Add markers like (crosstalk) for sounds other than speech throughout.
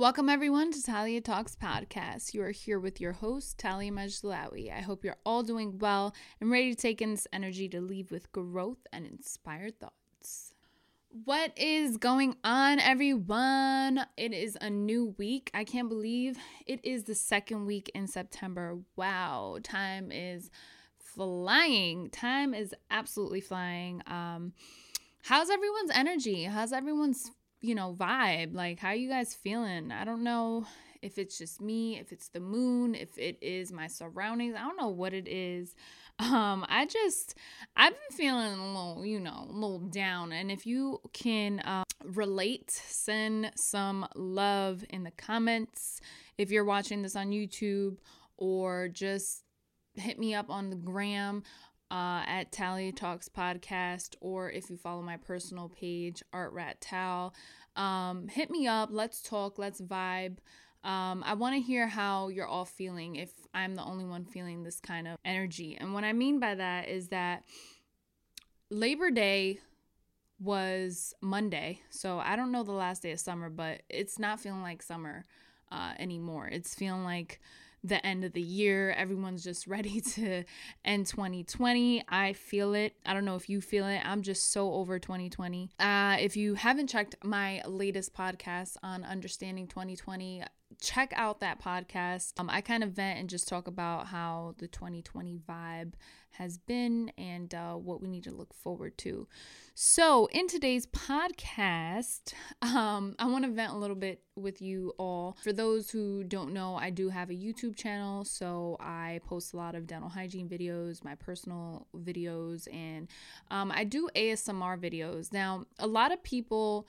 Welcome everyone to Talia Talks podcast. You are here with your host, Talia Majlawi. I hope you're all doing well and ready to take in this energy to leave with growth and inspired thoughts. What is going on, everyone? It is a new week. I can't believe it is the second week in September. Wow, time is flying. Time is absolutely flying. Um, how's everyone's energy? How's everyone's you know, vibe. Like, how you guys feeling? I don't know if it's just me, if it's the moon, if it is my surroundings. I don't know what it is. (laughs) Um, I just, I've been feeling a little, you know, a little down. And if you can uh, relate, send some love in the comments. If you're watching this on YouTube, or just hit me up on the gram uh, at Talia Talks Podcast, or if you follow my personal page, Art Rat Tal. Um, hit me up. Let's talk. Let's vibe. Um, I want to hear how you're all feeling if I'm the only one feeling this kind of energy. And what I mean by that is that Labor Day was Monday. So I don't know the last day of summer, but it's not feeling like summer uh, anymore. It's feeling like the end of the year. Everyone's just ready (laughs) to end 2020. I feel it. I don't know if you feel it. I'm just so over 2020. Uh, if you haven't checked my latest podcast on understanding 2020, check out that podcast. Um, I kind of vent and just talk about how the 2020 vibe has been and uh, what we need to look forward to. So, in today's podcast, um, I want to vent a little bit with you all. For those who don't know, I do have a YouTube channel, so I post a lot of dental hygiene videos, my personal videos, and um, I do ASMR videos. Now, a lot of people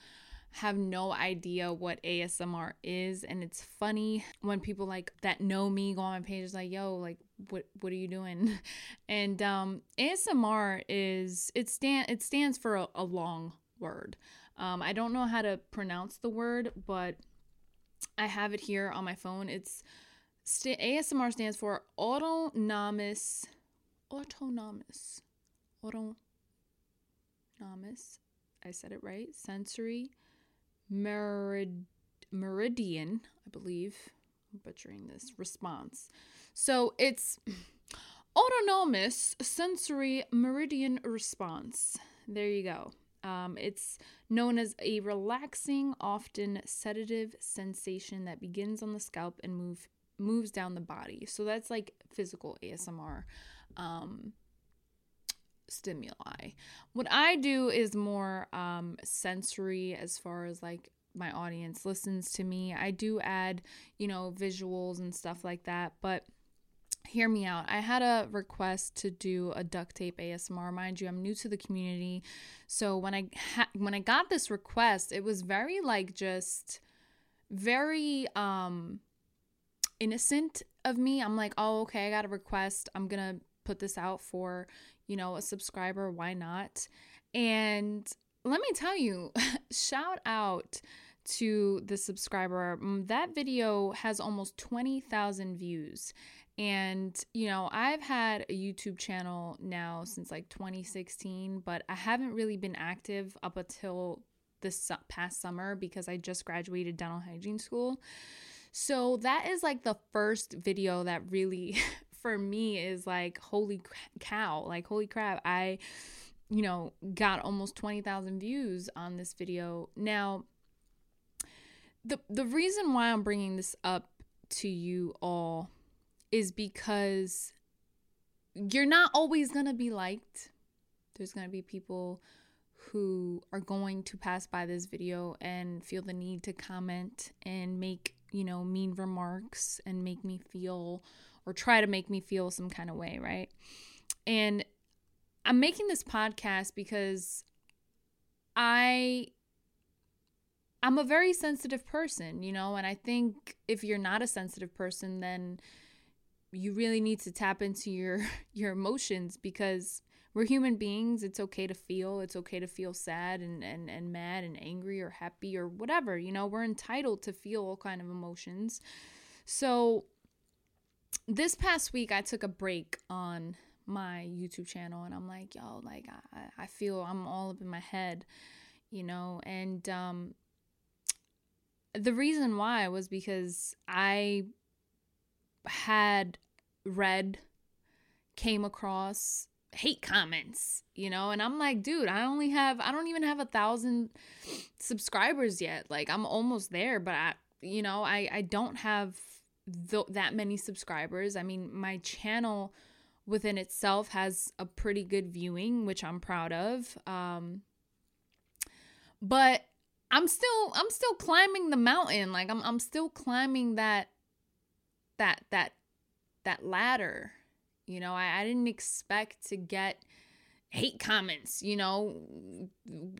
have no idea what ASMR is and it's funny when people like that know me go on my page like yo like what what are you doing? (laughs) And um ASMR is it stand it stands for a, a long word. Um I don't know how to pronounce the word but I have it here on my phone. It's st- ASMR stands for autonomous autonomous autonomous I said it right sensory merid- meridian, I believe. I'm butchering this response. So it's autonomous sensory meridian response. There you go. Um, it's known as a relaxing, often sedative sensation that begins on the scalp and move moves down the body. So that's like physical ASMR. Um, stimuli. What I do is more um, sensory as far as like my audience listens to me. I do add, you know, visuals and stuff like that, but hear me out. I had a request to do a duct tape ASMR. Mind you, I'm new to the community. So when I ha- when I got this request, it was very like just very um innocent of me. I'm like, "Oh, okay, I got a request. I'm going to put this out for, you know, a subscriber, why not? And let me tell you, (laughs) shout out to the subscriber. Mm, that video has almost 20,000 views. And, you know, I've had a YouTube channel now since like 2016, but I haven't really been active up until this past summer because I just graduated dental hygiene school. So that is like the first video that really (laughs) for me is like holy cow like holy crap i you know got almost 20,000 views on this video. Now the the reason why I'm bringing this up to you all is because you're not always going to be liked. There's going to be people who are going to pass by this video and feel the need to comment and make you know mean remarks and make me feel or try to make me feel some kind of way, right? And I'm making this podcast because I I'm a very sensitive person, you know, and I think if you're not a sensitive person then you really need to tap into your (laughs) your emotions because we're human beings. It's okay to feel. It's okay to feel sad and, and, and mad and angry or happy or whatever. You know, we're entitled to feel all kind of emotions. So this past week I took a break on my YouTube channel and I'm like, yo, like I, I feel I'm all up in my head, you know, and um the reason why was because I had read, came across hate comments, you know, and I'm like, dude, I only have, I don't even have a thousand subscribers yet. Like, I'm almost there, but I, you know, I, I don't have th- that many subscribers. I mean, my channel within itself has a pretty good viewing, which I'm proud of. Um, but I'm still I'm still climbing the mountain. Like I'm I'm still climbing that that that that ladder. You know, I, I didn't expect to get hate comments, you know,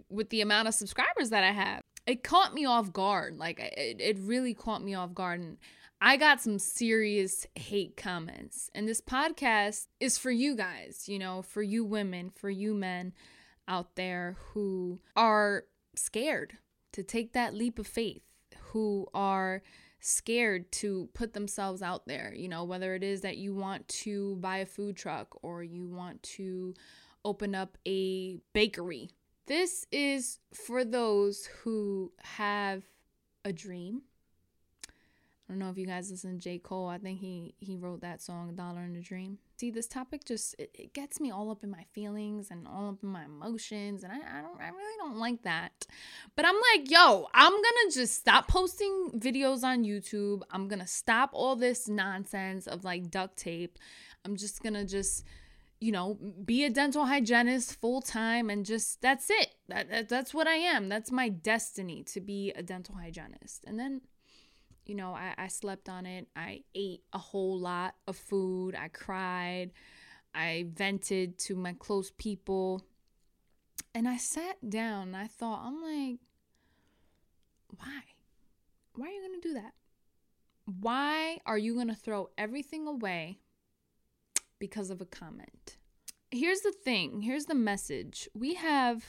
with the amount of subscribers that I have. It caught me off guard. Like it, it really caught me off guard. And I got some serious hate comments. And this podcast is for you guys, you know, for you women, for you men out there who are scared to take that leap of faith, who are scared to put themselves out there, you know, whether it is that you want to buy a food truck or you want to open up a bakery. This is for those who have a dream I don't know if you guys listen to J. Cole. I think he he wrote that song "Dollar and a Dream." See, this topic just it, it, gets me all up in my feelings and all up in my emotions, and I, I don't I really don't like that. But I'm like, yo, I'm gonna just stop posting videos on YouTube. I'm gonna stop all this nonsense of like duct tape. I'm just gonna just you know be a dental hygienist full time and just that's it. That, that that's what I am. That's my destiny to be a dental hygienist. And then you know, I, I slept on it. I ate a whole lot of food. I cried. I vented to my close people. And I sat down and I thought, I'm like, why? Why are you going to do that? Why are you going to throw everything away because of a comment? Here's the thing here's the message. We have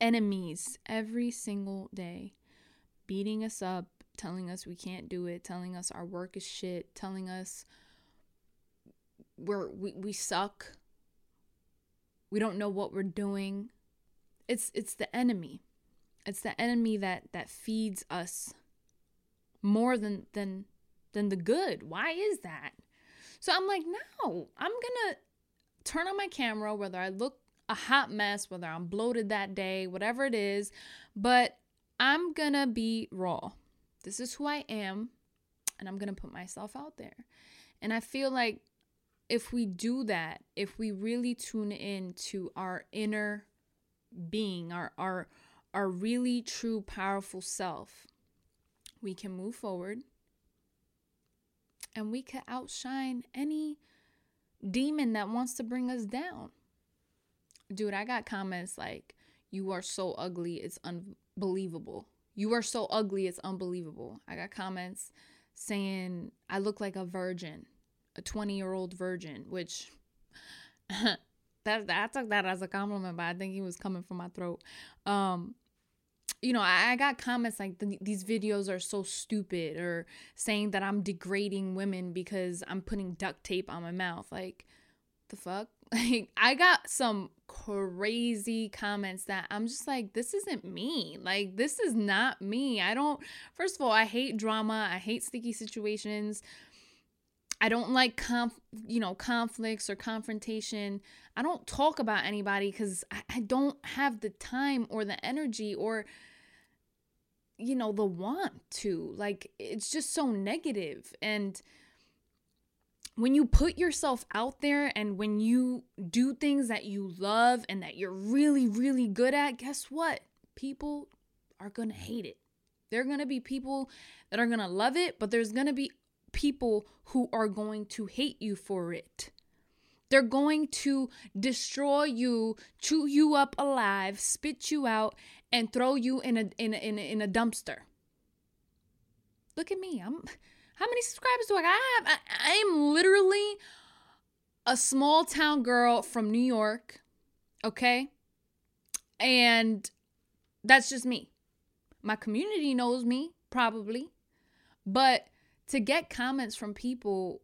enemies every single day beating us up, telling us we can't do it, telling us our work is shit, telling us we're we, we suck. We don't know what we're doing. It's it's the enemy. It's the enemy that that feeds us more than than than the good. Why is that? So I'm like, no, I'm gonna turn on my camera, whether I look a hot mess, whether I'm bloated that day, whatever it is, but I'm gonna be raw. This is who I am, and I'm going to put myself out there. And I feel like if we do that, if we really tune in to our inner being, our our our really true powerful self, we can move forward and we can outshine any demon that wants to bring us down. Dude, I got comments like you are so ugly, it's unbelievable. You are so ugly, it's unbelievable. I got comments saying I look like a virgin, a 20 year old virgin, which (laughs) that, I took that as a compliment, but I think he was coming from my throat. Um, you know, I, I got comments like these videos are so stupid, or saying that I'm degrading women because I'm putting duct tape on my mouth. Like, the fuck? (laughs) Like, I got some crazy comments that I'm just like, this isn't me. Like, this is not me. I don't, first of all, I hate drama. I hate sticky situations. I don't like conf, you know, conflicts or confrontation. I don't talk about anybody because I, I don't have the time or the energy or, you know, the want to. Like, it's just so negative. And, when you put yourself out there and when you do things that you love and that you're really, really good at, guess what? People are going to hate it. There are going to be people that are going to love it, but there's going to be people who are going to hate you for it. They're going to destroy you, chew you up alive, spit you out, and throw you in a in a, in a, in a dumpster. Look at me. I'm how many subscribers do I have? I, am literally a small town girl from New York, okay? And that's just me. My community knows me, probably. But to get comments from people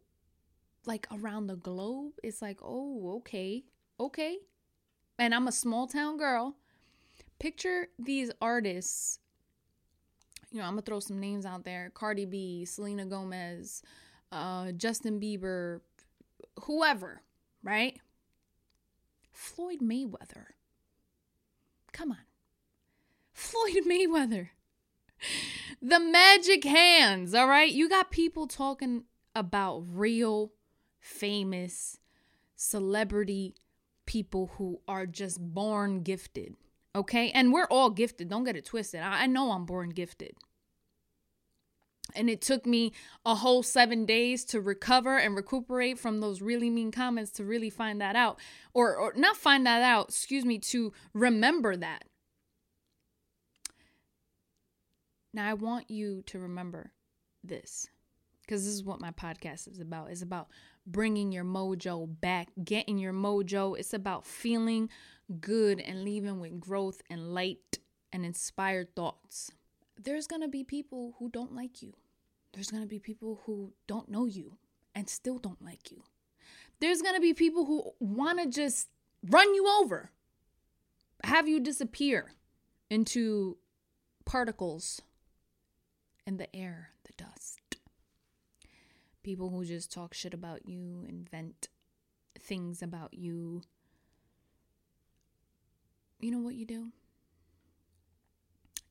like around the globe, it's like, oh, okay, okay. And I'm a small town girl. Picture these artists you know, I'm gonna throw some names out there Cardi B, Selena Gomez, uh, Justin Bieber, whoever, right? Floyd Mayweather. Come on. Floyd Mayweather. The magic hands, all right? You got people talking about real famous celebrity people who are just born gifted. Okay. And we're all gifted. Don't get it twisted. I, I know I'm born gifted. And it took me a whole seven days to recover and recuperate from those really mean comments to really find that out. Or, or not find that out, excuse me, to remember that. Now, I want you to remember this because this is what my podcast is about. It's about bringing your mojo back, getting your mojo. It's about feeling good and leaving with growth and light and inspired thoughts. There's to be people who don't like you. There's to be people who don't know you and still don't like you. There's to be people who want to just run you over, have you disappear into particles in the air, the dust people who just talk shit about you, invent things about you. You know what you do?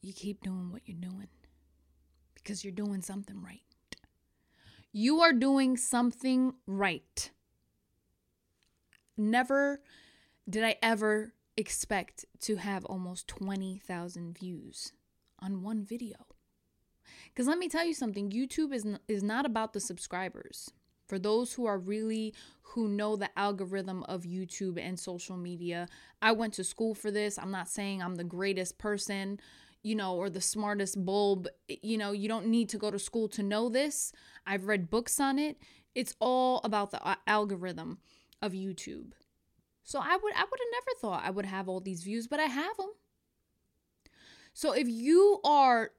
You keep doing what you're doing because you're doing something right. You are doing something right. Never did I ever expect to have almost 20,000 views on one video. Because let me tell you something YouTube is, n- is not about the subscribers. For those who are really who know the algorithm of YouTube and social media, I went to school for this. I'm not saying I'm the greatest person, you know, or the smartest bulb. You know, you don't need to go to school to know this. I've read books on it. It's all about the uh, algorithm of YouTube. So I would I would have never thought I would have all these views, but I have them. So if you are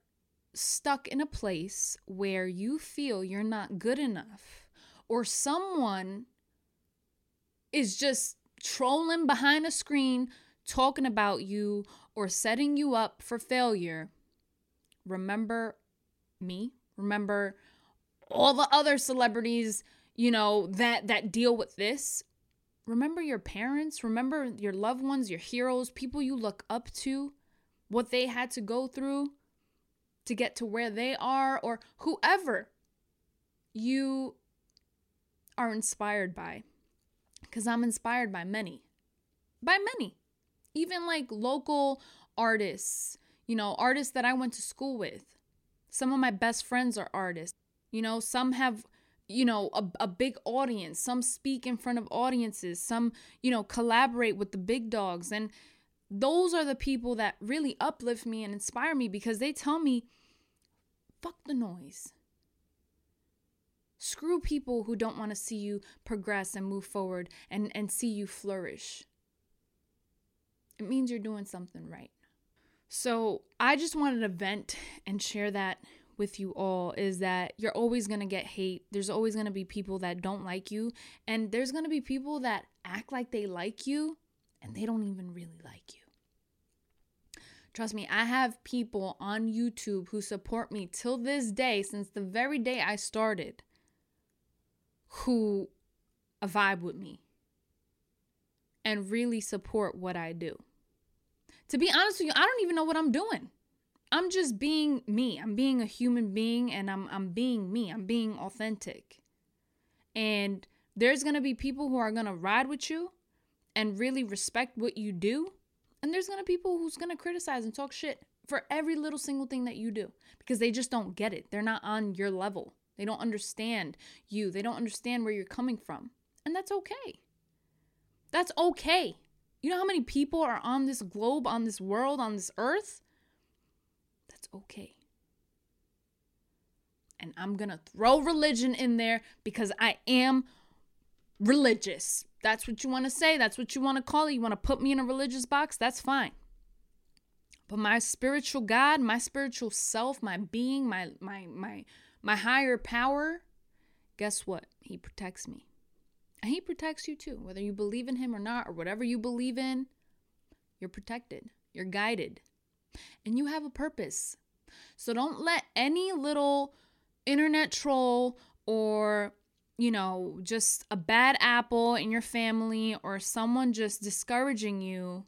stuck in a place where you feel you're not good enough or someone is just trolling behind a screen talking about you or setting you up for failure, remember me. Remember all the other celebrities, you know, that that deal with this. Remember your parents, remember your loved ones, your heroes, people you look up to, what they had to go through to get to where they are or whoever you are inspired by. Because I'm inspired by many, by many, even like local artists, you know, artists that I went to school with. Some of my best friends are artists. You know, some have, you know, a, a big audience. Some speak in front of audiences. Some, you know, collaborate with the big dogs. And those are the people that really uplift me and inspire me because they tell me fuck the noise. Screw people who don't want to see you progress and move forward and, and see you flourish. It means you're doing something right. So I just wanted to vent and share that with you all is that you're always going to get hate. There's always going to be people that don't like you. And there's going to be people that act like they like you and they don't even really like you. Trust me, I have people on YouTube who support me till this day, since the very day I started, who vibe with me and really support what I do. To be honest with you, I don't even know what I'm doing. I'm just being me. I'm being a human being and I'm I'm being me. I'm being authentic. And there's going to be people who are going to ride with you and really respect what you do and there's be people who's to criticize and talk shit for every little single thing that you do because they just don't get it. They're not on your level. They don't understand you. They don't understand where you're coming from. And that's okay. That's okay. You know how many people are on this globe, on this world, on this earth? That's okay. And I'm going to throw religion in there because I am religious. That's what you want to say. That's what you want to call it. You want to put me in a religious box? That's fine. But my spiritual God, my spiritual self, my being, my my my my higher power, guess what? He protects me. And he protects you too. Whether you believe in him or not or whatever you believe in, you're protected. You're guided. And you have a purpose. So don't let any little internet troll or you know, just a bad apple in your family or someone just discouraging you,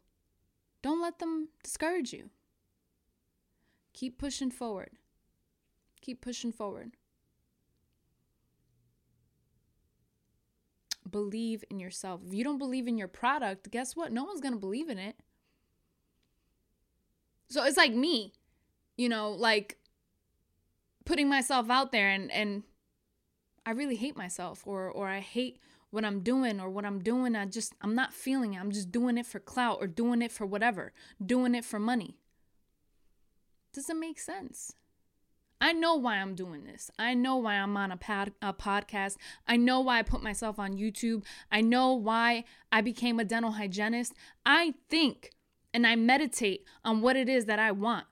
don't let them discourage you. Keep pushing forward. Keep pushing forward. Believe in yourself. If you don't believe in your product, guess what? No one's going to believe in it. So it's like me, you know, like putting myself out there and and I really hate myself or or I hate what I'm doing or what I'm doing I just I'm not feeling it. I'm just doing it for clout or doing it for whatever, doing it for money. Doesn't make sense. I know why I'm doing this. I know why I'm on a, pod, a podcast. I know why I put myself on YouTube. I know why I became a dental hygienist. I think and I meditate on what it is that I want.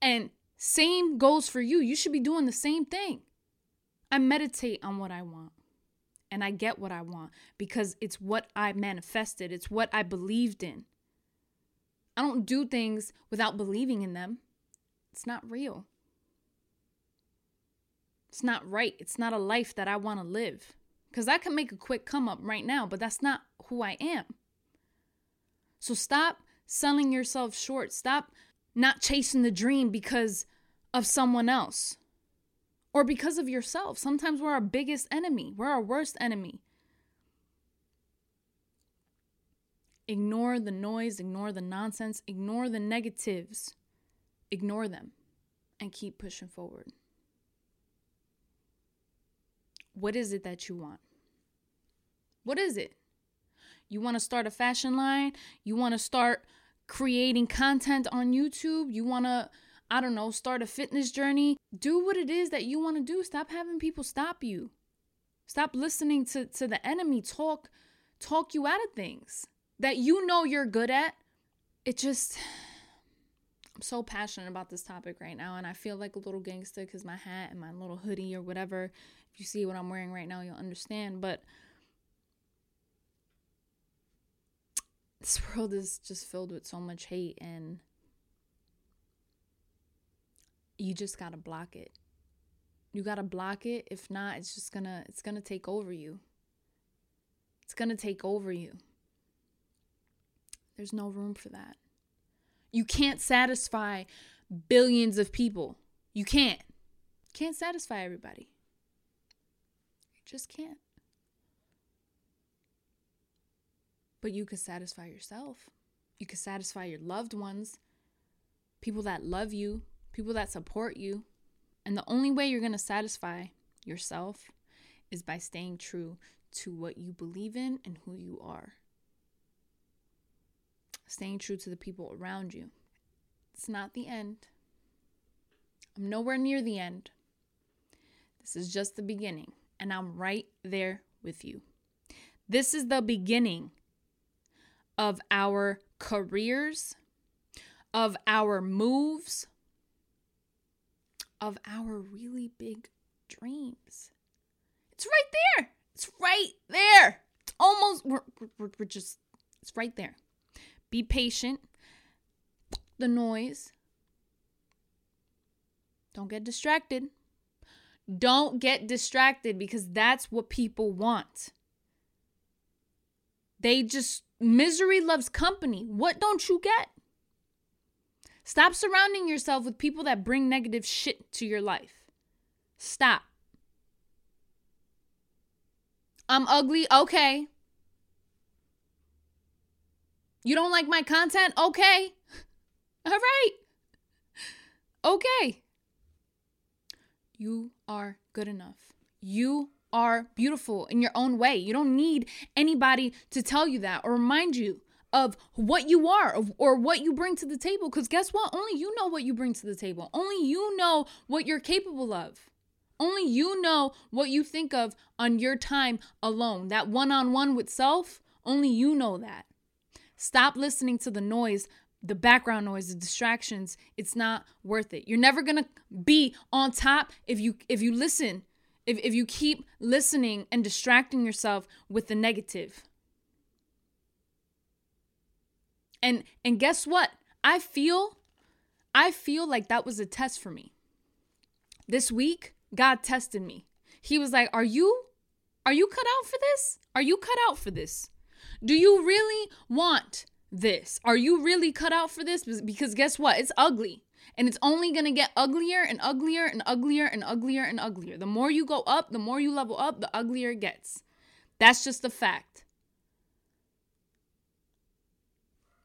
And same goes for you. You should be doing the same thing. I meditate on what I want and I get what I want because it's what I manifested, it's what I believed in. I don't do things without believing in them. It's not real. It's not right. It's not a life that I want to live. Because I can make a quick come up right now, but that's not who I am. So stop selling yourself short. Stop not chasing the dream because of someone else or because of yourself. Sometimes we're our biggest enemy, we're our worst enemy. Ignore the noise, ignore the nonsense, ignore the negatives, ignore them, and keep pushing forward. What is it that you want? What is it? You want to start a fashion line? You want to start creating content on YouTube? You want to, I don't know, start a fitness journey? Do what it is that you want to do. Stop having people stop you. Stop listening to, to the enemy talk talk you out of things that you know you're good at. It just (sighs) I'm so passionate about this topic right now and I feel like a little gangster cuz my hat and my little hoodie or whatever. If you see what I'm wearing right now, you'll understand, but (sighs) this world is just filled with so much hate and you just got to block it. You got to block it. If not, it's just going to it's going to take over you. It's going to take over you. There's no room for that. You can't satisfy billions of people. You can't. Can't satisfy everybody. You just can't. but you could satisfy yourself. You could satisfy your loved ones, people that love you, people that support you. And the only way you're going to satisfy yourself is by staying true to what you believe in and who you are. Staying true to the people around you. It's not the end. I'm nowhere near the end. This is just the beginning, and I'm right there with you. This is the beginning of our careers, of our moves, of our really big dreams. It's right there. It's right there. It's almost, we're, we're, we're just, it's right there. Be patient. The noise. Don't get distracted. Don't get distracted because that's what people want. They just Misery loves company. What don't you get? Stop surrounding yourself with people that bring negative shit to your life. Stop. I'm ugly. Okay. You don't like my content? Okay. (laughs) All right. Okay. You are good enough. You are beautiful in your own way. You don't need anybody to tell you that or remind you of what you are or what you bring to the table. Because guess what? Only you know what you bring to the table. Only you know what you're capable of. Only you know what you think of on your time alone. That one on one with self, only you know that. Stop listening to the noise, the background noise, the distractions. It's not worth it. You're never going to be on top if you if you listen if, if you keep listening and distracting yourself with the negative. And and guess what? I feel I feel like that was a test for me. This week, God tested me. He was like, "Are you are you cut out for this? Are you cut out for this? Do you really want this? Are you really cut out for this? Because guess what? It's ugly. And it's only going to get uglier and uglier and uglier and uglier and uglier. The more you go up, the more you level up, the uglier it gets. That's just a fact.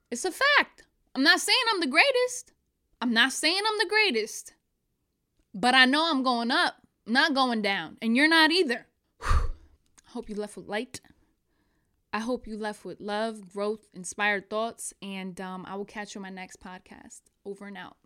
It's a fact. I'm not saying I'm the greatest. I'm not saying I'm the greatest. But I know I'm going up, not going down. And you're not either. I (sighs) hope you left with light. I hope you left with love, growth, inspired thoughts. And um, I will catch you on my next podcast. Over and out.